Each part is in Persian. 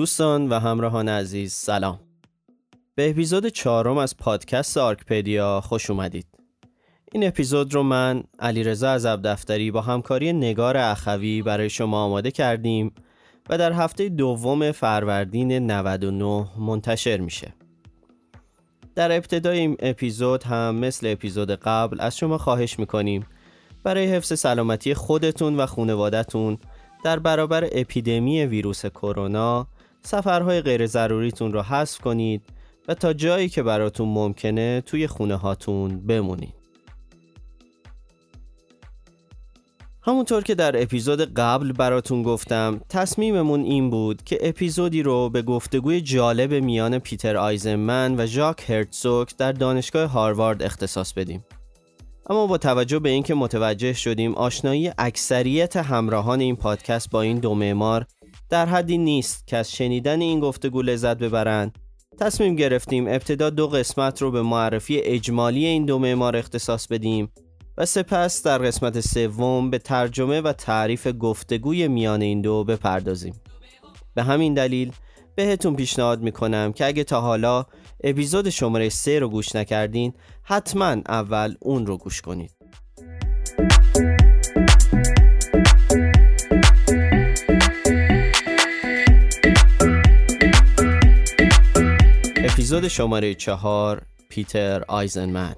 دوستان و همراهان عزیز سلام. به اپیزود چهارم از پادکست آرکپدیا خوش اومدید. این اپیزود رو من علیرضا از دفتری با همکاری نگار اخوی برای شما آماده کردیم و در هفته دوم فروردین 99 منتشر میشه. در ابتدای این اپیزود هم مثل اپیزود قبل از شما خواهش می‌کنیم برای حفظ سلامتی خودتون و خانوادتون در برابر اپیدمی ویروس کرونا سفرهای غیر ضروریتون رو حذف کنید و تا جایی که براتون ممکنه توی خونه هاتون بمونید. همونطور که در اپیزود قبل براتون گفتم تصمیممون این بود که اپیزودی رو به گفتگوی جالب میان پیتر آیزنمن و ژاک هرتزوک در دانشگاه هاروارد اختصاص بدیم. اما با توجه به اینکه متوجه شدیم آشنایی اکثریت همراهان این پادکست با این دو معمار در حدی نیست که از شنیدن این گفتگو لذت ببرند. تصمیم گرفتیم ابتدا دو قسمت رو به معرفی اجمالی این دو معمار اختصاص بدیم و سپس در قسمت سوم به ترجمه و تعریف گفتگوی میان این دو بپردازیم. به همین دلیل بهتون پیشنهاد می‌کنم که اگه تا حالا اپیزود شماره سه رو گوش نکردین حتما اول اون رو گوش کنید. اپیزود شماره چهار پیتر آیزنمن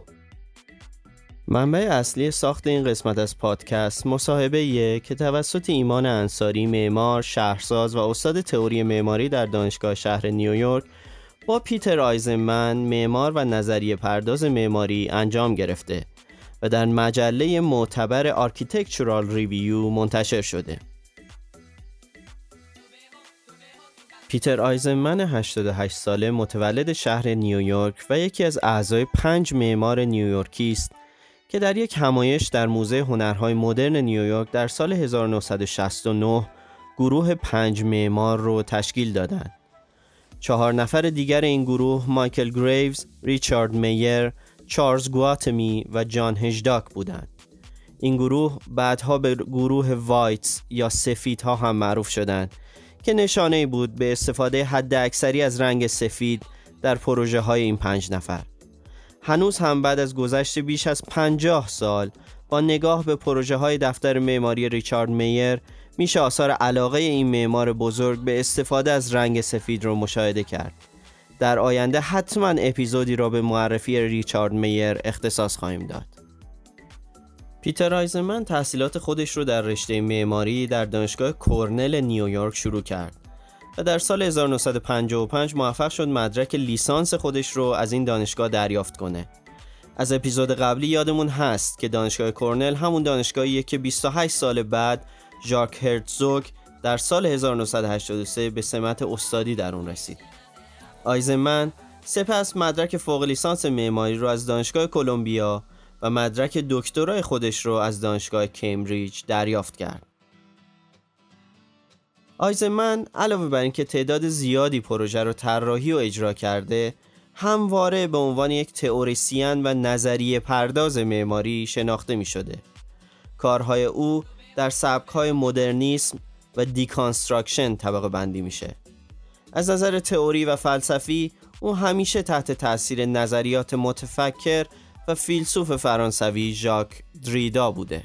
منبع اصلی ساخت این قسمت از پادکست مصاحبه که توسط ایمان انصاری معمار، شهرساز و استاد تئوری معماری در دانشگاه شهر نیویورک با پیتر آیزنمن معمار و نظریه پرداز معماری انجام گرفته و در مجله معتبر Architectural Review منتشر شده. پیتر آیزنمن 88 ساله متولد شهر نیویورک و یکی از اعضای پنج معمار نیویورکی است که در یک همایش در موزه هنرهای مدرن نیویورک در سال 1969 گروه پنج معمار رو تشکیل دادند. چهار نفر دیگر این گروه مایکل گریوز، ریچارد میر، چارلز گواتمی و جان هجداک بودند. این گروه بعدها به گروه وایتس یا سفید ها هم معروف شدند که نشانه بود به استفاده حد اکثری از رنگ سفید در پروژه های این پنج نفر. هنوز هم بعد از گذشت بیش از پنجاه سال با نگاه به پروژه های دفتر معماری ریچارد میر میشه آثار علاقه این معمار بزرگ به استفاده از رنگ سفید رو مشاهده کرد. در آینده حتما اپیزودی را به معرفی ریچارد میر اختصاص خواهیم داد. پیتر آیزمن تحصیلات خودش رو در رشته معماری در دانشگاه کورنل نیویورک شروع کرد و در سال 1955 موفق شد مدرک لیسانس خودش رو از این دانشگاه دریافت کنه. از اپیزود قبلی یادمون هست که دانشگاه کورنل همون دانشگاهیه که 28 سال بعد ژاک هرتزوگ در سال 1983 به سمت استادی در اون رسید. آیزمن سپس مدرک فوق لیسانس معماری رو از دانشگاه کلمبیا و مدرک دکترای خودش رو از دانشگاه کمبریج دریافت کرد. آیزمن علاوه بر اینکه تعداد زیادی پروژه رو طراحی و اجرا کرده، همواره به عنوان یک تئوریسین و نظریه پرداز معماری شناخته می شده. کارهای او در سبکهای مدرنیسم و deconstruction طبقه بندی میشه از نظر تئوری و فلسفی او همیشه تحت تاثیر نظریات متفکر و فیلسوف فرانسوی ژاک دریدا بوده.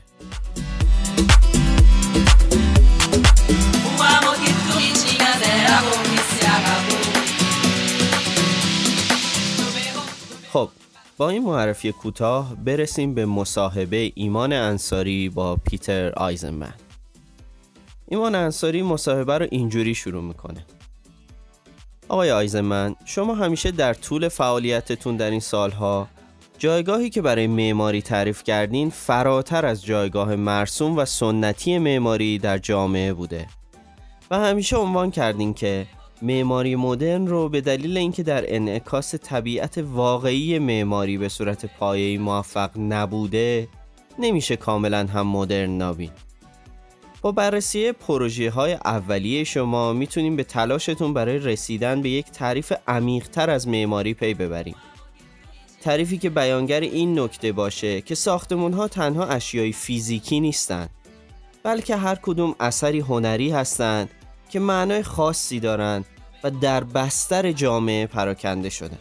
خب با این معرفی کوتاه برسیم به مصاحبه ایمان انصاری با پیتر آیزنمن ایمان انصاری مصاحبه رو اینجوری شروع می‌کنه. آقای آیزنمن شما همیشه در طول فعالیتتون در این سالها جایگاهی که برای معماری تعریف کردین فراتر از جایگاه مرسوم و سنتی معماری در جامعه بوده. و همیشه عنوان کردین که معماری مدرن رو به دلیل اینکه در انعکاس طبیعت واقعی معماری به صورت پایه‌ای موفق نبوده نمیشه کاملا هم مدرن نابین. با بررسی پروژه های اولیه شما می‌تونیم به تلاشتون برای رسیدن به یک تعریف عمیقتر از معماری پی ببریم تعریفی که بیانگر این نکته باشه که ساختمون ها تنها اشیای فیزیکی نیستند بلکه هر کدوم اثری هنری هستند که معنای خاصی دارند و در بستر جامعه پراکنده شدن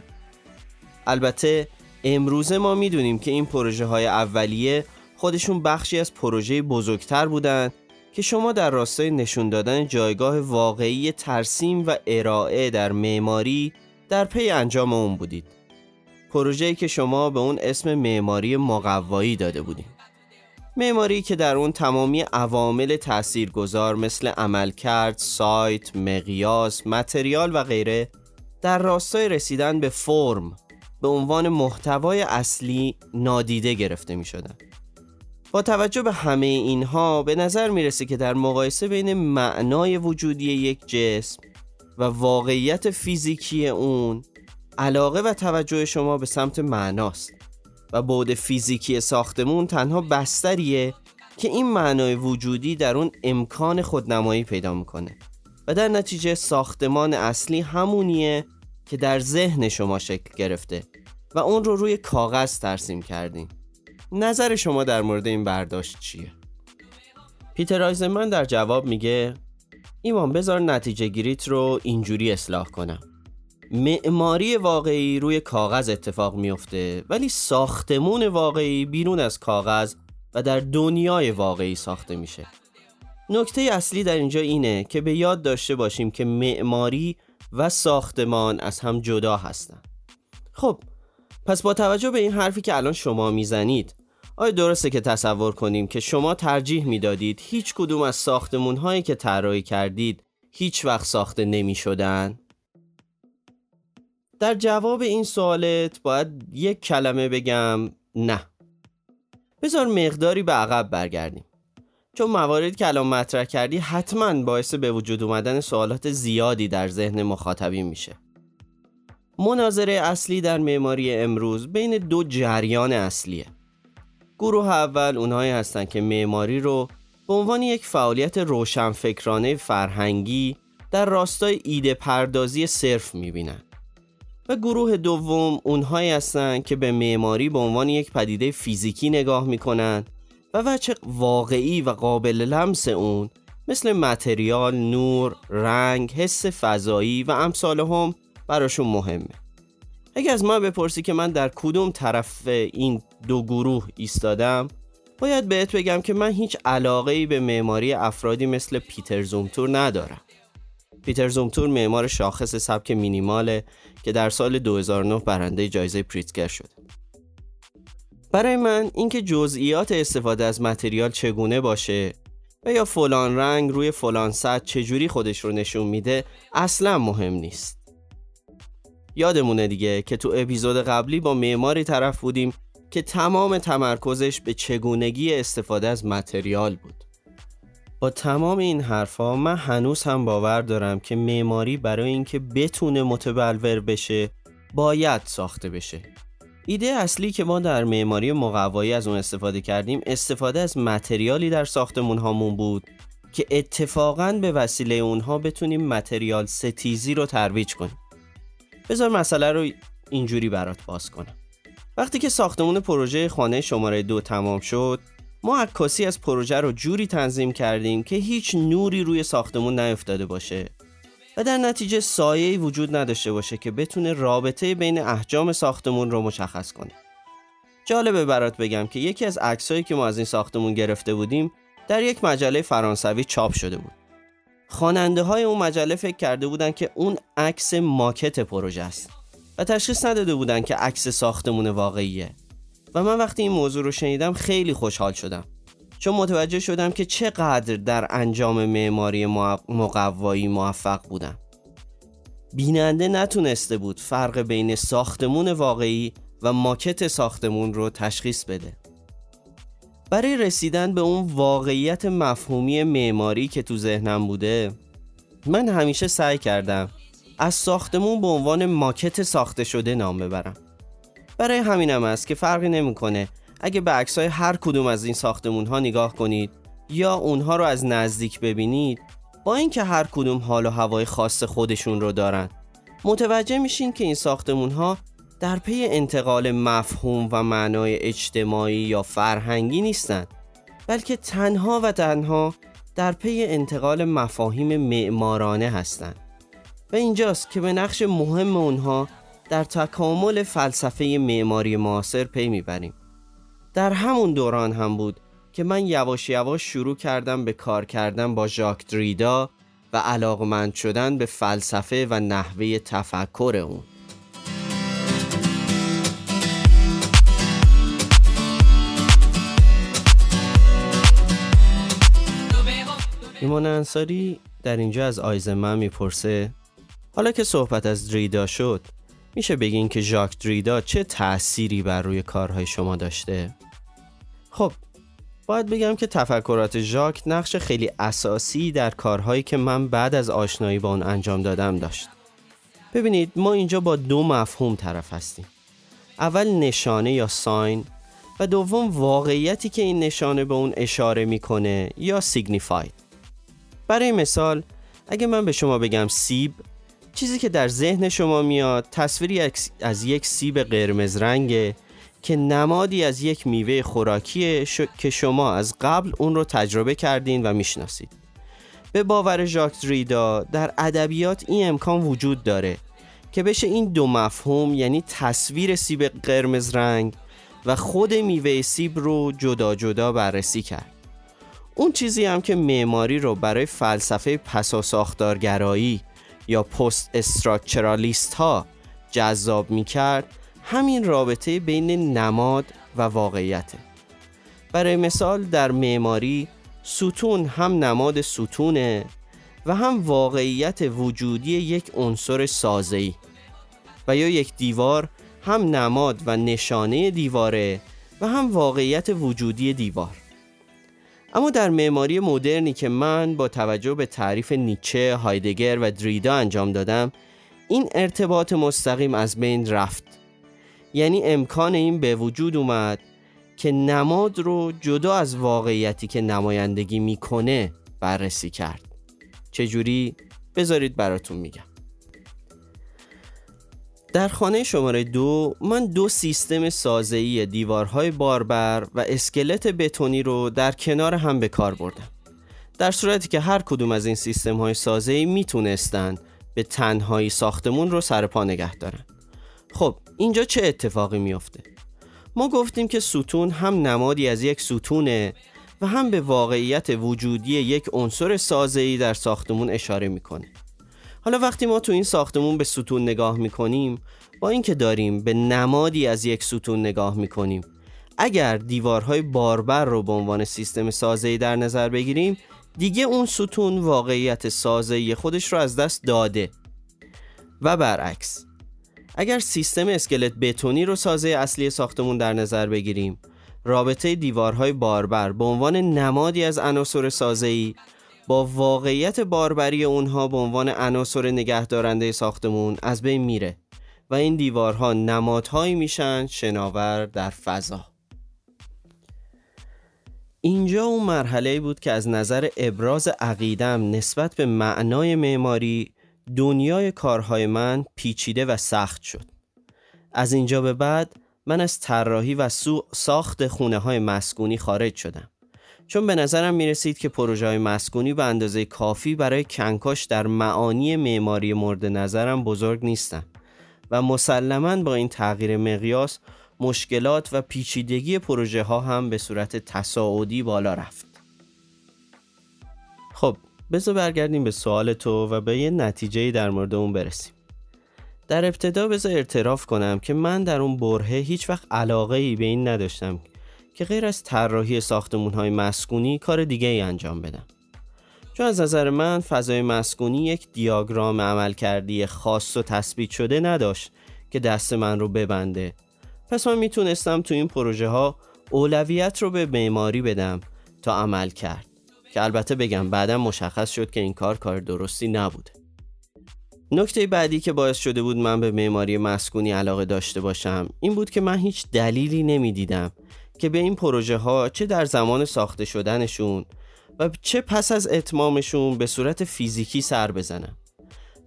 البته امروزه ما می‌دونیم که این پروژه های اولیه خودشون بخشی از پروژه بزرگتر بودند که شما در راستای نشون دادن جایگاه واقعی ترسیم و ارائه در معماری در پی انجام اون بودید. پروژه‌ای که شما به اون اسم معماری مقوایی داده بودید. معماری که در اون تمامی عوامل تاثیرگذار مثل عملکرد، سایت، مقیاس، متریال و غیره در راستای رسیدن به فرم به عنوان محتوای اصلی نادیده گرفته می شدن. با توجه به همه اینها به نظر می‌رسه که در مقایسه بین معنای وجودی یک جسم و واقعیت فیزیکی اون علاقه و توجه شما به سمت معناست و بعد فیزیکی ساختمون تنها بستریه که این معنای وجودی در اون امکان خودنمایی پیدا می‌کنه و در نتیجه ساختمان اصلی همونیه که در ذهن شما شکل گرفته و اون رو روی کاغذ ترسیم کردیم نظر شما در مورد این برداشت چیه؟ پیتر آیزمن در جواب میگه ایمان بذار نتیجه گیریت رو اینجوری اصلاح کنم معماری واقعی روی کاغذ اتفاق میفته ولی ساختمون واقعی بیرون از کاغذ و در دنیای واقعی ساخته میشه نکته اصلی در اینجا اینه که به یاد داشته باشیم که معماری و ساختمان از هم جدا هستند. خب پس با توجه به این حرفی که الان شما می‌زنید آیا درسته که تصور کنیم که شما ترجیح می‌دادید هیچ کدوم از ساختمون هایی که طراحی کردید هیچ وقت ساخته نمی شدن؟ در جواب این سوالت باید یک کلمه بگم نه. بذار مقداری به عقب برگردیم. چون مواردی که الان مطرح کردی حتما باعث به وجود اومدن سوالات زیادی در ذهن مخاطبین میشه. مناظره اصلی در معماری امروز بین دو جریان اصلیه. گروه اول اونهایی هستند که معماری رو به عنوان یک فعالیت روشنفکرانه فرهنگی در راستای ایده پردازی صرف می‌بینن. و گروه دوم اونهایی هستند که به معماری به عنوان یک پدیده فیزیکی نگاه می‌کنن و وچه واقعی و قابل لمس اون مثل متریال، نور، رنگ، حس فضایی و امثال هم براشون مهمه. اگه از من بپرسی که من در کدوم طرف این دو گروه ایستادم باید بهت بگم که من هیچ علاقه ای به معماری افرادی مثل پیتر زومتور ندارم. پیتر زومتور معمار شاخص سبک مینیماله که در سال 2009 برنده جایزه پریتگر شده برای من اینکه جزئیات استفاده از متریال چگونه باشه و یا فلان رنگ روی فلان سطح چجوری خودش رو نشون میده اصلا مهم نیست. یادمونه دیگه که تو اپیزود قبلی با معماری طرف بودیم که تمام تمرکزش به چگونگی استفاده از متریال بود. با تمام این حرفها من هنوز هم باور دارم که معماری برای اینکه بتونه متبلور بشه باید ساخته بشه. ایده اصلی که ما در معماری مقوایی از اون استفاده کردیم استفاده از متریالی در ساختمون هامون بود که اتفاقا به وسیله اونها بتونیم متریال ستیزی رو ترویج کنیم. بذار مسئله رو اینجوری برات باز کنم. وقتی که ساختمون پروژه خانه شماره دو تمام شد ما عکاسی از پروژه رو جوری تنظیم کردیم که هیچ نوری روی ساختمون نیفتاده باشه و در نتیجه سایه وجود نداشته باشه که بتونه رابطه بین احجام ساختمون رو مشخص کنه. جالبه برات بگم که یکی از عکسایی که ما از این ساختمون گرفته بودیم در یک مجله فرانسوی چاپ شده بود. خواننده های اون مجله فکر کرده بودن که اون عکس ماکت پروژه است و تشخیص نداده بودن که عکس ساختمون واقعیه. و من وقتی این موضوع رو شنیدم خیلی خوشحال شدم. چون متوجه شدم که چقدر در انجام معماری مقوایی موفق بودم. بیننده نتونسته بود فرق بین ساختمون واقعی و ماکت ساختمون رو تشخیص بده. برای رسیدن به اون واقعیت مفهومی معماری که تو ذهنم بوده من همیشه سعی کردم از ساختمون به عنوان ماکت ساخته شده نام ببرم. برای همینم است که فرقی نمی‌کنه. اگه به عکسای هر کدوم از این ساختمون ها نگاه کنید یا اونها رو از نزدیک ببینید با اینکه هر کدوم حال و هوای خاص خودشون رو دارن. متوجه میشین که این ساختمون ها در پی انتقال مفهوم و معنای اجتماعی یا فرهنگی نیستند بلکه تنها و تنها در پی انتقال مفاهیم معمارانه هستند و اینجاست که به نقش مهم اونها در تکامل فلسفه معماری معاصر پی می‌بریم. در همون دوران هم بود که من یواش یواش شروع کردم به کار کردن با ژاک دریدا و علاقمند شدن به فلسفه و نحوه تفکر اون. ایمان انصاری در اینجا از آیزمن می‌پرسه حالا که صحبت از دریدا شد میشه بگین که ژاک دریدا چه تأثیری بر روی کارهای شما داشته؟ خب باید بگم که تفکرات ژاک نقش خیلی اساسی در کارهایی که من بعد از آشنایی با اون انجام دادم داشت. ببینید ما اینجا با دو مفهوم طرف هستیم. اول نشانه یا ساین و دوم واقعیتی که این نشانه به اون اشاره می‌کنه یا سیگنیفاید برای مثال اگه من به شما بگم سیب چیزی که در ذهن شما میاد تصویری از یک سیب قرمز رنگه که نمادی از یک میوه خوراکیه که شما از قبل اون رو تجربه کردین و می‌شناسید. به باور ژاک ریدا در ادبیات این امکان وجود داره که بشه این دو مفهوم یعنی تصویر سیب قرمز رنگ و خود میوه سیب رو جدا جدا بررسی کرد. اون چیزی هم که معماری رو برای فلسفه پسا ساختارگرایی یا پست استراکچرالیست ها جذاب می کرد همین رابطه بین نماد و واقعیته برای مثال در معماری ستون هم نماد ستونه و هم واقعیت وجودی یک عنصر سازه‌ای. و یا یک دیوار هم نماد و نشانه دیواره و هم واقعیت وجودی دیوار. اما در معماری مدرنی که من با توجه به تعریف نیچه، هایدگر و دریدا انجام دادم این ارتباط مستقیم از بین رفت. یعنی امکان این به وجود اومد که نماد رو جدا از واقعیتی که نمایندگی می‌کنه بررسی کرد. چجوری؟ بذارید براتون میگم. در خانه شماره دو من دو سیستم سازه‌ای دیوارهای باربر و اسکلت بتونی رو در کنار هم به کار بردم. در صورتی که هر کدوم از این سیستم های سازه‌ای می‌تونستن به تنهایی ساختمون رو سر پا نگه دارن. خب اینجا چه اتفاقی میافته؟ ما گفتیم که ستون هم نمادی از یک ستونه و هم به واقعیت وجودی یک عنصر سازه‌ای در ساختمون اشاره می‌کنه. حالا وقتی ما تو این ساختمون به ستون نگاه می‌کنیم با اینکه داریم به نمادی از یک ستون نگاه می‌کنیم اگر دیوارهای باربر رو به عنوان سیستم سازه‌ای در نظر بگیریم دیگه اون ستون واقعیت سازه‌ای خودش رو از دست داده. و برعکس اگر سیستم اسکلت بتونی رو سازه اصلی ساختمون در نظر بگیریم رابطه دیوارهای باربر به عنوان نمادی از عناصر سازه‌ای با واقعیت باربری اونها به عنوان عناصر نگهدارنده ساختمون از بین میره و این دیوارها نمادهایی میشن شناور در فضا. اینجا اون مرحله بود که از نظر ابراز عقیدم نسبت به معنای معماری دنیای کارهای من پیچیده و سخت شد. از اینجا به بعد من از طراحی و ساخت خونه های مسکونی خارج شدم. چون به نظرم می رسید که پروژه های مسکونی به اندازه کافی برای کنکاش در معانی معماری مورد نظرم بزرگ نیستن و مسلما با این تغییر مقیاس مشکلات و پیچیدگی پروژه ها هم به صورت تصاعدی بالا رفت. خب بذار برگردیم به سوال تو و به یه نتیجه در مورد اون برسیم. در ابتدا بذار اعتراف کنم که من در اون برهه هیچ وقت علاقه ای به این نداشتم. که غیر از طراحی ساختمون های مسکونی کار دیگه ای انجام بدم. چون از نظر من فضای مسکونی یک دیاگرام عمل کردی خاص و تثبیت شده نداشت که دست من رو ببنده. پس من می‌تونستم تو این پروژه ها اولویت رو به معماری بدم تا عمل کرد. که البته بگم بعدا مشخص شد که این کار کار درستی نبوده. نکته بعدی که باعث شده بود من به معماری مسکونی علاقه داشته باشم این بود که من هیچ دلیلی نمی‌دیدم که به این پروژه ها چه در زمان ساخته شدنشون و چه پس از اتمامشون به صورت فیزیکی سر بزنم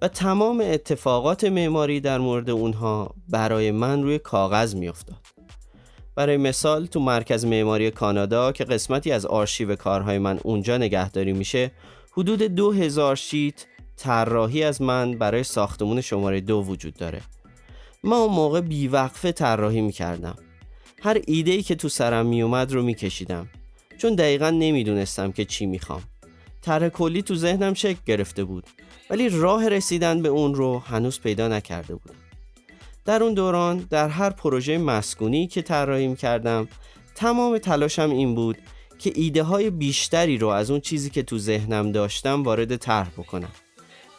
و تمام اتفاقات معماری در مورد اونها برای من روی کاغذ میافتاد. برای مثال تو مرکز معماری کانادا که قسمتی از آرشیو کارهای من اونجا نگهداری میشه حدود دو هزار شیت طراحی از من برای ساختمون شماره دو وجود داره. من اون موقع بیوقفه طراحی می‌کردم. هر ایده ای که تو سرم میومد رو میکشیدم. چون دقیقا نمی‌دونستم که چی می‌خوام. طرح کلی تو ذهنم شکل گرفته بود. ولی راه رسیدن به اون رو هنوز پیدا نکرده بودم. در اون دوران در هر پروژه مسکونی که طراحی کردم تمام تلاشم این بود که ایده های بیشتری رو از اون چیزی که تو ذهنم داشتم وارد طرح بکنم.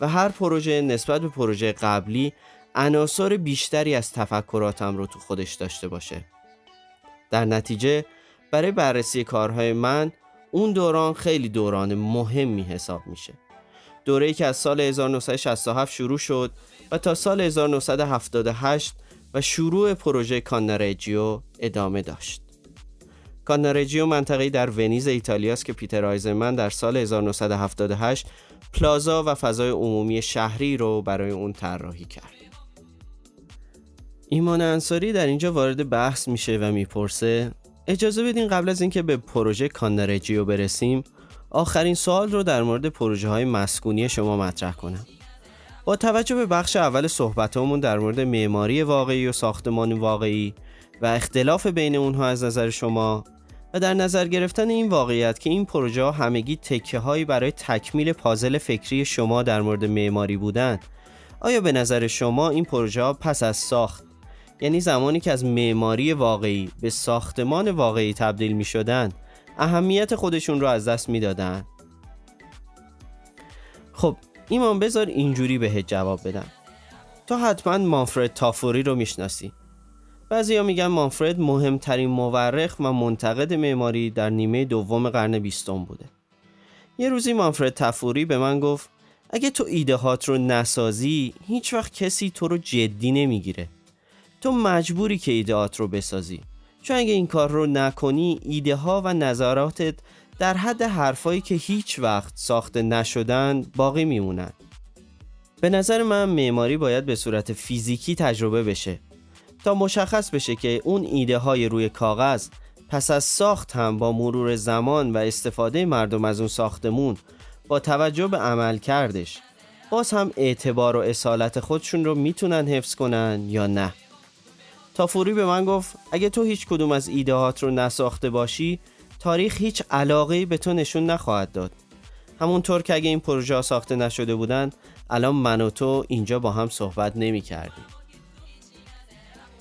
و هر پروژه نسبت به پروژه قبلی عناصر بیشتری از تفکراتم رو تو خودش داشته باشه. در نتیجه برای بررسی کارهای من اون دوران خیلی دوران مهمی حساب میشه دوره که از سال 1967 شروع شد و تا سال 1978 و شروع پروژه کانارجیو ادامه داشت. کانارجیو منطقه‌ای در ونیز ایتالیاست که پیتر آیزمن در سال 1978 پلازا و فضای عمومی شهری رو برای اون طراحی کرد. ایمان انصاری در اینجا وارد بحث میشه و می‌پرسه اجازه بدین قبل از اینکه به پروژه کانارجیو برسیم آخرین سوال رو در مورد پروژه های مسکونی شما مطرح کنم. با توجه به بخش اول صحبتامون در مورد معماری واقعی و ساختمان واقعی و اختلاف بین اونها از نظر شما و در نظر گرفتن این واقعیت که این پروژه ها همگی تکه هایی برای تکمیل پازل فکری شما در مورد معماری بودند آیا به نظر شما این پروژه پس از ساخت یعنی زمانی که از معماری واقعی به ساختمان واقعی تبدیل می شدن اهمیت خودشون رو از دست می دادن؟ خب ایمان بذار اینجوری بهت جواب بدم. تو حتما مانفرد تافوری رو می‌شناسی. بعضیا میگن مانفرد مهمترین مورخ و منتقد معماری در نیمه دوم قرن بیستم بوده. یه روزی مانفرد تافوری به من گفت اگه تو ایده هات رو نسازی هیچ وقت کسی تو رو جدی نمی‌گیره. تو مجبوری که ایدهات رو بسازی. چون اگه این کار رو نکنی ایده ها و نظراتت در حد حرفایی که هیچ وقت ساخته نشدن باقی میمونن. به نظر من معماری باید به صورت فیزیکی تجربه بشه. تا مشخص بشه که اون ایده های روی کاغذ پس از ساخت هم با مرور زمان و استفاده مردم از اون ساختمون با توجه به عمل کردش باز هم اعتبار و اصالت خودشون رو می‌تونن حفظ کنن یا نه. تافوری به من گفت اگه تو هیچ کدوم از ایدهات رو نساخته باشی تاریخ هیچ علاقه به تو نشون نخواهد داد. همونطور که اگه این پروژه ساخته نشده بودن الان من و تو اینجا با هم صحبت نمی کردیم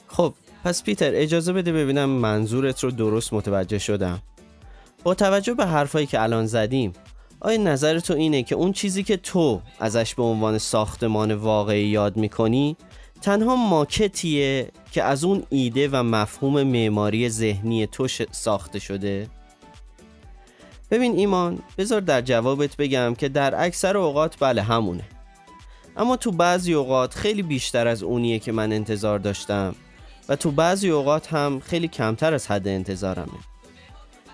خب پس پیتر اجازه بده ببینم منظورت رو درست متوجه شدم. با توجه به حرفایی که الان زدیم آیا نظر تو اینه که اون چیزی که تو ازش به عنوان ساختمان واقعی یاد می‌کنی تنها ماکتیه که از اون ایده و مفهوم معماری ذهنی تو ساخته شده. ببین ایمان بذار در جوابت بگم که در اکثر اوقات بله همونه. اما تو بعضی اوقات خیلی بیشتر از اونیه که من انتظار داشتم و تو بعضی اوقات هم خیلی کمتر از حد انتظارمه.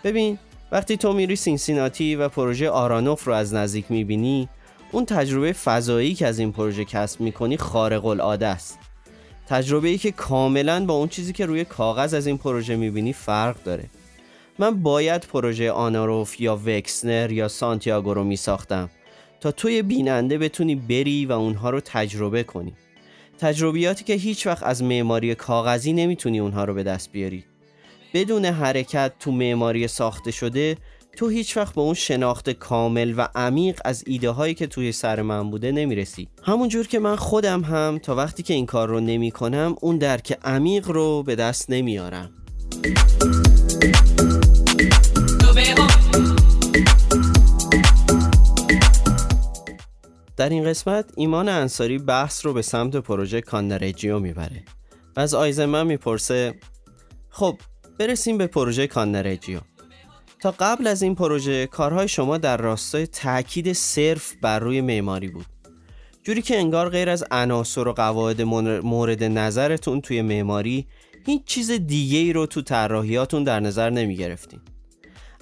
ببین وقتی تو میری سینسیناتی و پروژه آرانوف رو از نزدیک می‌بینی اون تجربه فضایی که از این پروژه کسب می‌کنی خارق العاده است تجربه ای که کاملا با اون چیزی که روی کاغذ از این پروژه می‌بینی فرق داره. من باید پروژه آناروف یا وکسنر یا سانتیاگو رو میساختم تا توی بیننده بتونی بری و اونها رو تجربه کنی. تجربیاتی که هیچ وقت از معماری کاغذی نمی‌تونی اونها رو به دست بیاری. بدون حرکت تو معماری ساخته شده تو هیچ وقت به اون شناخت کامل و عمیق از ایده هایی که توی سر من بوده نمی‌رسی. همونجور که من خودم هم تا وقتی که این کار رو نمی کنم اون درک عمیق رو به دست نمیارم. در این قسمت ایمان انصاری بحث رو به سمت پروژه Cannaregio می‌بره. و از آیزنمن می‌پرسه خب برسیم به پروژه Cannaregio. تا قبل از این پروژه کارهای شما در راستای تاکید صرف بر روی معماری بود جوری که انگار غیر از عناصر و قواعد مورد نظرتون توی معماری هیچ چیز دیگه ای رو تو طراحیاتون در نظر نمی گرفتین.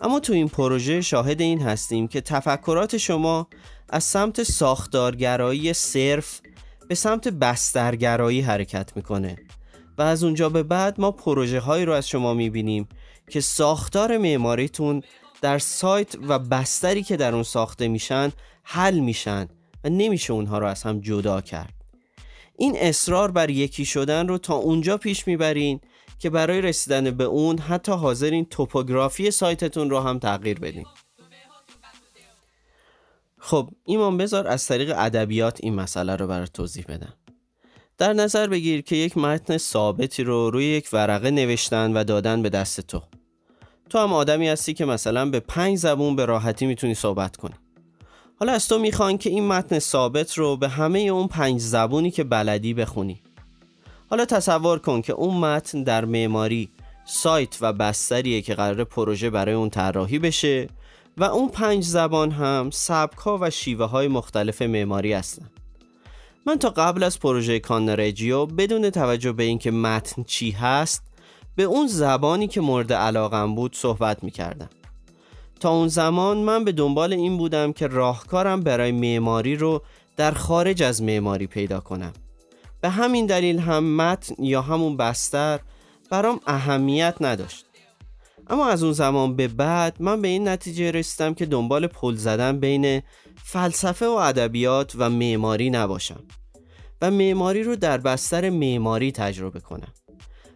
اما تو این پروژه شاهد این هستیم که تفکرات شما از سمت ساختارگرایی صرف به سمت بسترگرایی حرکت می‌کنه و از اونجا به بعد ما پروژه هایی رو از شما می‌بینیم که ساختار معماریتون در سایت و بستری که در اون ساخته میشن حل میشن و نمیشه اونها رو از هم جدا کرد. این اصرار بر یکی شدن رو تا اونجا پیش می‌برین که برای رسیدن به اون حتی حاضرین توپوگرافی سایتتون رو هم تغییر بدین. خب ایمان بذار از طریق ادبیات این مسئله رو برای توضیح بدم. در نظر بگیر که یک متن ثابتی رو روی یک ورقه نوشتن و دادن به دست تو. تو هم آدمی هستی که مثلا به پنج زبون به راحتی می‌تونی صحبت کنی. حالا از تو می‌خوان که این متن ثابت رو به همه اون پنج زبونی که بلدی بخونی. حالا تصور کن که اون متن در معماری سایت و بستریه که قرار پروژه برای اون طراحی بشه و اون پنج زبان هم سبکا و شیوه های مختلف معماری هستن. من تا قبل از پروژه کانرجیو بدون توجه به اینکه متن چی هست به اون زبانی که مورد علاقم بود صحبت می کردم. تا اون زمان من به دنبال این بودم که راهکارم برای معماری رو در خارج از معماری پیدا کنم. به همین دلیل هم متن یا همون بستر برام اهمیت نداشت. اما از اون زمان به بعد من به این نتیجه رسیدم که دنبال پل زدن بین فلسفه و ادبیات و معماری نباشم و معماری رو در بستر معماری تجربه کنم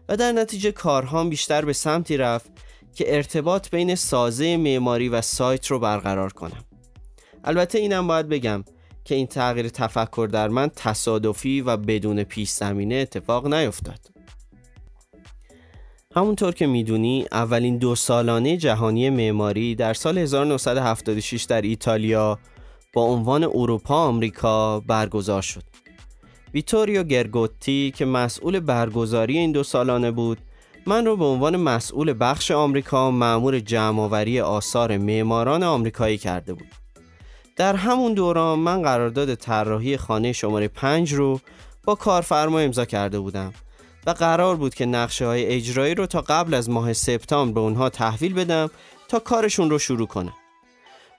و در نتیجه کارهام بیشتر به سمتی رفت که ارتباط بین سازه معماری و سایت رو برقرار کنم. البته اینم باید بگم که این تغییر تفکر در من تصادفی و بدون پیش زمینه اتفاق نیفتاد. همونطور که می‌دونی اولین دو سالانه جهانی معماری در سال 1976 در ایتالیا با عنوان اروپا آمریکا برگزار شد. ویتوریو گرگوتی که مسئول برگزاری این دو سالانه بود من رو به عنوان مسئول بخش آمریکا معمور جمعآوری آثار معماران آمریکایی کرده بود. در همون دوران من قرارداد طراحی خانه شماره 5 رو با کارفرما امضا کرده بودم و قرار بود که نقشه های اجرایی رو تا قبل از ماه سپتامبر به اونها تحویل بدم تا کارشون رو شروع کنم.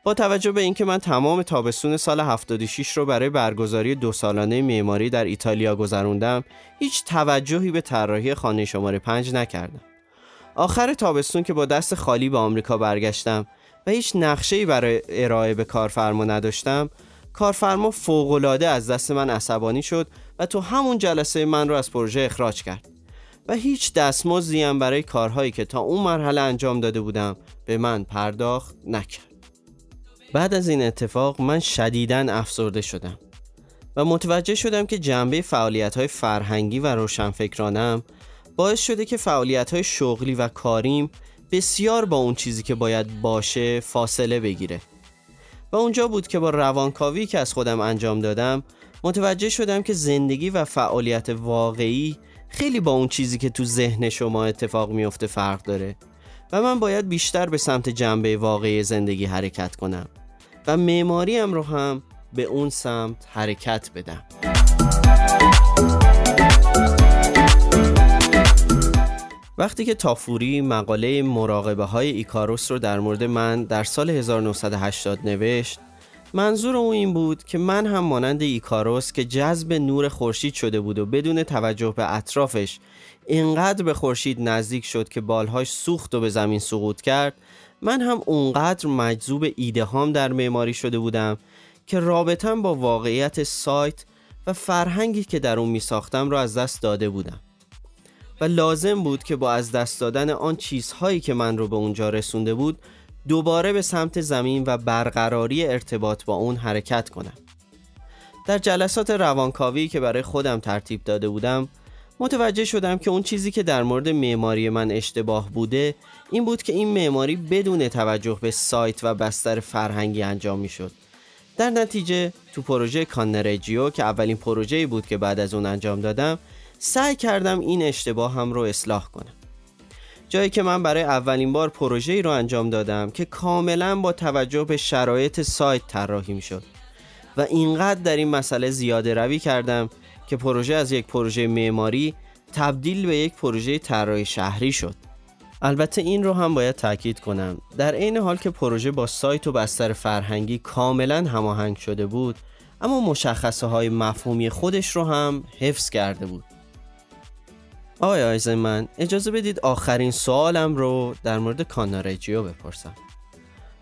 با توجه به اینکه من تمام تابستون سال 76 رو برای برگزاری دو سالانه معماری در ایتالیا گذروندم هیچ توجهی به طراحی خانه شماره 5 نکردم آخر تابستون که با دست خالی به آمریکا برگشتم و هیچ نقشه‌ای برای ارائه به کارفرما نداشتم کارفرما فوقالعاده از دست من عصبانی شد و تو همون جلسه من رو از پروژه اخراج کرد. و هیچ دستمزدی هم برای کارهایی که تا اون مرحله انجام داده بودم به من پرداخت نکرد. بعد از این اتفاق من شدیداً افسرده شدم و متوجه شدم که جنبه فعالیت های فرهنگی و روشنفکرانم باعث شده که فعالیت های شغلی و کاریم بسیار با اون چیزی که باید باشه فاصله بگیره. و اونجا بود که با روانکاوی که از خودم انجام دادم متوجه شدم که زندگی و فعالیت واقعی خیلی با اون چیزی که تو ذهن شما اتفاق میفته فرق داره و من باید بیشتر به سمت جنبه واقعی زندگی حرکت کنم و معماریم رو هم به اون سمت حرکت بدم. وقتی که تافوری مقاله مراقبه های ایکاروس رو در مورد من در سال 1980 نوشت منظور او این بود که من هم مانند ایکاروس که جذب نور خورشید شده بود و بدون توجه به اطرافش اینقدر به خورشید نزدیک شد که بالهاش سوخت و به زمین سقوط کرد من هم اونقدر مجذوب ایده هام در معماری شده بودم که رابطم با واقعیت سایت و فرهنگی که در اون می ساختم را از دست داده بودم. و لازم بود که با از دست دادن آن چیزهایی که من رو به اونجا رسونده بود دوباره به سمت زمین و برقراری ارتباط با اون حرکت کنم در جلسات روانکاوی که برای خودم ترتیب داده بودم متوجه شدم که اون چیزی که در مورد معماری من اشتباه بوده این بود که این معماری بدون توجه به سایت و بستر فرهنگی انجام می شد. در نتیجه تو پروژه کانرجیو که اولین پروژه‌ای بود که بعد از اون انجام دادم سعی کردم این اشتباه هم رو اصلاح کنم جایی که من برای اولین بار پروژه‌ای رو انجام دادم که کاملا با توجه به شرایط سایت طراحی می شد و اینقدر در این مسئله زیاده روی کردم که پروژه از یک پروژه معماری تبدیل به یک پروژه طراحی شهری شد. البته این رو هم باید تاکید کنم. در عین حال که پروژه با سایت و بستر فرهنگی کاملا هماهنگ شده بود اما مشخصه های مفهومی خودش رو هم حفظ کرده بود. آقای من اجازه بدید آخرین سوالم رو در مورد کانارجیو بپرسم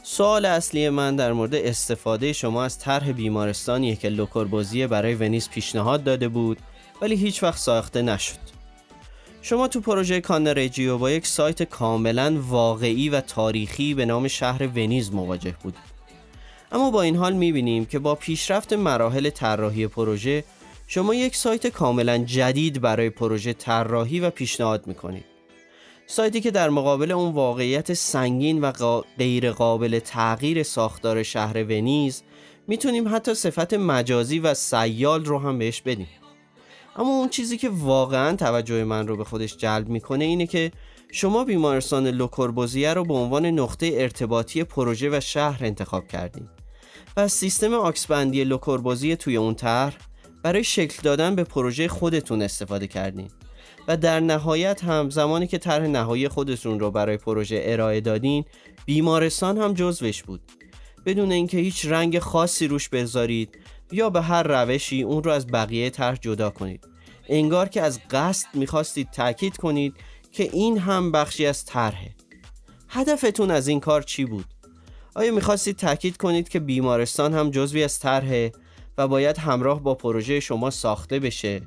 سوال اصلی من در مورد استفاده شما از طرح بیمارستانیه که لوکوربوزیه برای ونیز پیشنهاد داده بود ولی هیچ وقت ساخته نشد. شما تو پروژه کانرجیو با یک سایت کاملا واقعی و تاریخی به نام شهر ونیز مواجه بودید. اما با این حال می‌بینیم که با پیشرفت مراحل طراحی پروژه شما یک سایت کاملا جدید برای پروژه طراحی و پیشنهاد می‌کنید. سایتی که در مقابل اون واقعیت سنگین و غیر قابل تغییر ساختار شهر ونیز می‌تونیم حتی صفت مجازی و سیال رو هم بهش بدیم اما اون چیزی که واقعا توجه من رو به خودش جلب می‌کنه اینه که شما بیمارستان لوکوربوزیه رو به عنوان نقطه ارتباطی پروژه و شهر انتخاب کردیم و سیستم آکسبندی لوکوربوزیه توی اون طرح برای شکل دادن به پروژه خودتون استفاده کردین. و در نهایت هم زمانی که طرح نهایی خودتون رو برای پروژه ارائه دادین بیمارستان هم جزوش بود. بدون اینکه هیچ رنگ خاصی روش بذارید یا به هر روشی اون رو از بقیه طرح جدا کنید. انگار که از قصد می‌خواستید تاکید کنید که این هم بخشی از طرحه. هدفتون از این کار چی بود؟ آیا می‌خواستید تاکید کنید که بیمارستان هم جزوی از طرحه؟ و باید همراه با پروژه شما ساخته بشه.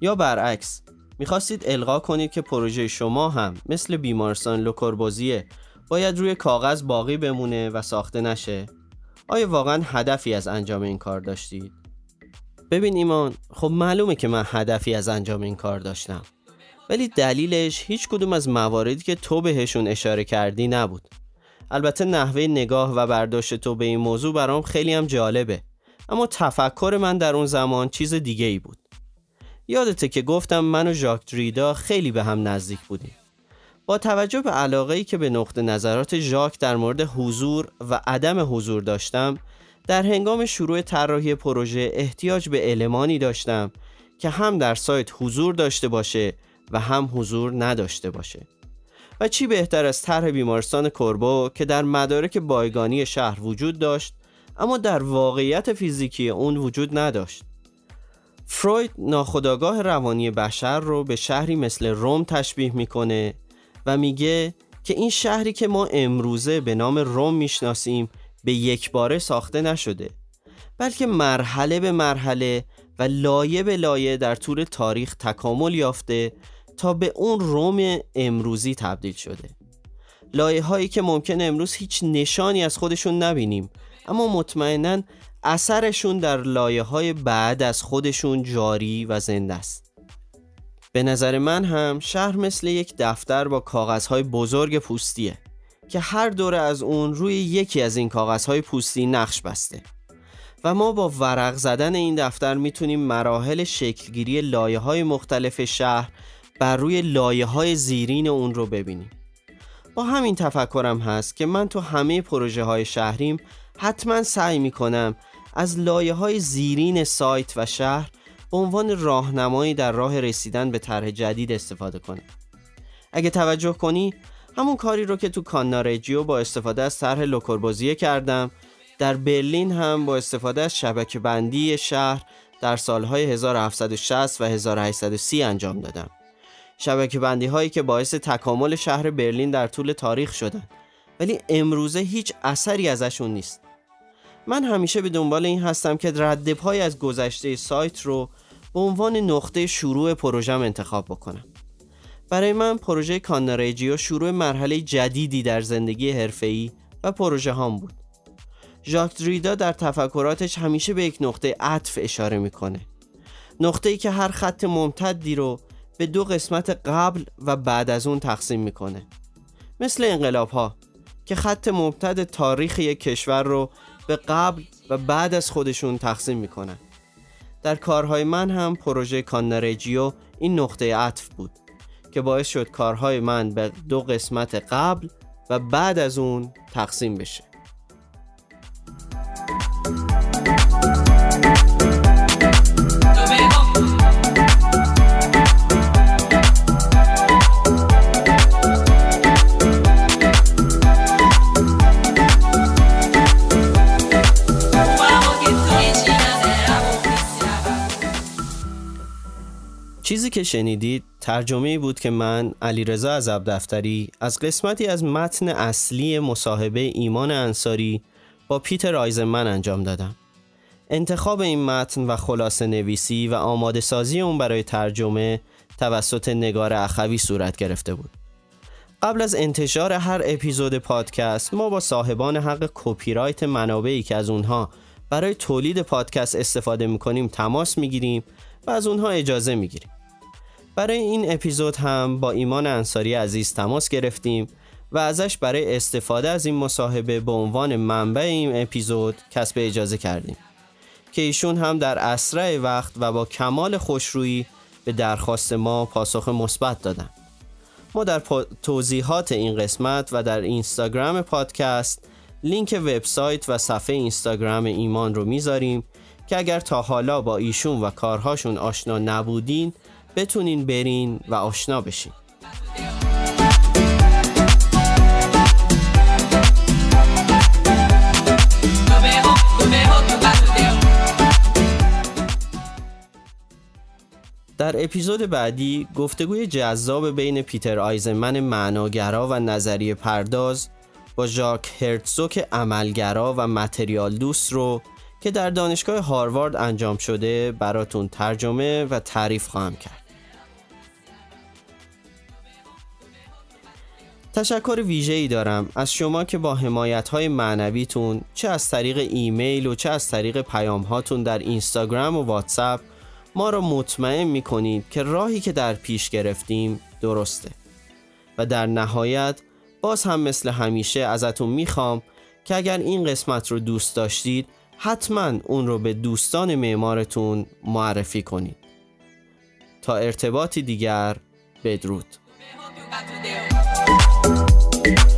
یا برعکس می‌خواستید القا کنید که پروژه شما هم مثل بیمارستان لوکوربوزیه باید روی کاغذ باقی بمونه و ساخته نشه. آیا واقعا هدفی از انجام این کار داشتید؟ ببین ایمان خب معلومه که من هدفی از انجام این کار داشتم. ولی دلیلش هیچ کدوم از مواردی که تو بهشون اشاره کردی نبود. البته نحوه نگاه و برداشت تو به این موضوع برام خیلی هم جالبه. اما تفکر من در اون زمان چیز دیگه ای بود. یادته که گفتم من و ژاک دریدا خیلی به هم نزدیک بودیم. با توجه به علاقه ای که به نقطه نظرات ژاک در مورد حضور و عدم حضور داشتم در هنگام شروع طراحی پروژه احتیاج به المانی داشتم که هم در سایت حضور داشته باشه و هم حضور نداشته باشه. و چی بهتر از طرح بیمارستان کربو که در مدارک بایگانی شهر وجود داشت اما در واقعیت فیزیکی اون وجود نداشت. فروید ناخداگاه روانی بشر رو به شهری مثل روم تشبیه می‌کنه و میگه که این شهری که ما امروزه به نام روم می‌شناسیم به یک باره ساخته نشده بلکه مرحله به مرحله و لایه به لایه در طول تاریخ تکامل یافته تا به اون روم امروزی تبدیل شده. لایه هایی که ممکن امروز هیچ نشانی از خودشون نبینیم اما مطمئنا اثرشون در لایه های بعد از خودشون جاری و زنده است. به نظر من هم شهر مثل یک دفتر با کاغذهای بزرگ پوستیه که هر دوره از اون روی یکی از این کاغذهای پوستی نقش بسته. و ما با ورق زدن این دفتر می‌تونیم مراحل شکلگیری لایه های مختلف شهر بر روی لایه های زیرین اون رو ببینیم. با همین تفکرم هست که من تو همه پروژه های شهریم حتما سعی می‌کنم از لایه های زیرین سایت و شهر به عنوان راهنمایی در راه رسیدن به طرح جدید استفاده کنم. اگه توجه کنی همون کاری رو که تو کانارجیو با استفاده از طرح لوکوربوزیه کردم در برلین هم با استفاده از شبکه بندی شهر در سالهای 1760 و 1830 انجام دادم. شبکه بندی هایی که باعث تکامل شهر برلین در طول تاریخ شدن. ولی امروزه هیچ اثری ازشون نیست. من همیشه به دنبال این هستم که ردپای از گذشته سایت رو به عنوان نقطه شروع پروژم انتخاب بکنم. برای من پروژه کاناریجیو شروع مرحله جدیدی در زندگی حرفه‌ای و پروژه هام بود. ژاک دریدا در تفکراتش همیشه به یک نقطه عطف اشاره می‌کنه. نقطه ای که هر خط ممتدی رو به دو قسمت قبل و بعد از اون تقسیم می‌کنه. مثل انقلاب ها که خط ممتد تاریخ یک کشور رو به قبل و بعد از خودشون تقسیم می‌کنن. در کارهای من هم پروژه کانرجیو این نقطه عطف بود که باعث شد کارهای من به دو قسمت قبل و بعد از اون تقسیم بشه. چیزی که شنیدید ترجمه بود که من علیرضا از دفتری از قسمتی از متن اصلی مصاحبه ایمان انصاری با پیتر آیزمن انجام دادم. انتخاب این متن و خلاصه نویسی و آماده سازی اون برای ترجمه توسط نگار اخوی صورت گرفته بود. قبل از انتشار هر اپیزود پادکست ما با صاحبان حق کپی رایت منابعی که از اونها برای تولید پادکست استفاده می‌کنیم تماس می‌گیریم و از اونها اجازه می‌گیریم. برای این اپیزود هم با ایمان انصاری عزیز تماس گرفتیم و ازش برای استفاده از این مصاحبه به عنوان منبع این اپیزود کسب اجازه کردیم. که ایشون هم در اسرع وقت و با کمال خوشرویی به درخواست ما پاسخ مثبت دادن. ما در توضیحات این قسمت و در اینستاگرام پادکست لینک وبسایت و صفحه اینستاگرام ایمان رو می‌ذاریم که اگر تا حالا با ایشون و کارهاشون آشنا نبودین بتونین برین و آشنا بشین در اپیزود بعدی گفتگوی جذاب بین پیتر آیزمن معناگرا و نظریه پرداز با ژاک هرتزوک عملگرا و متریال دوست رو که در دانشگاه هاروارد انجام شده براتون ترجمه و تعریف خواهم کرد. تشکر ویژه ای دارم از شما که با حمایت های معنویتون چه از طریق ایمیل و چه از طریق پیام هاتون در اینستاگرام و واتساپ ما را مطمئن می کنید که راهی که در پیش گرفتیم درسته. و در نهایت باز هم مثل همیشه ازتون می‌خوام که اگر این قسمت رو دوست داشتید حتما اون رو به دوستان معمارتون معرفی کنید. تا ارتباطی دیگر بدرود. Thank you.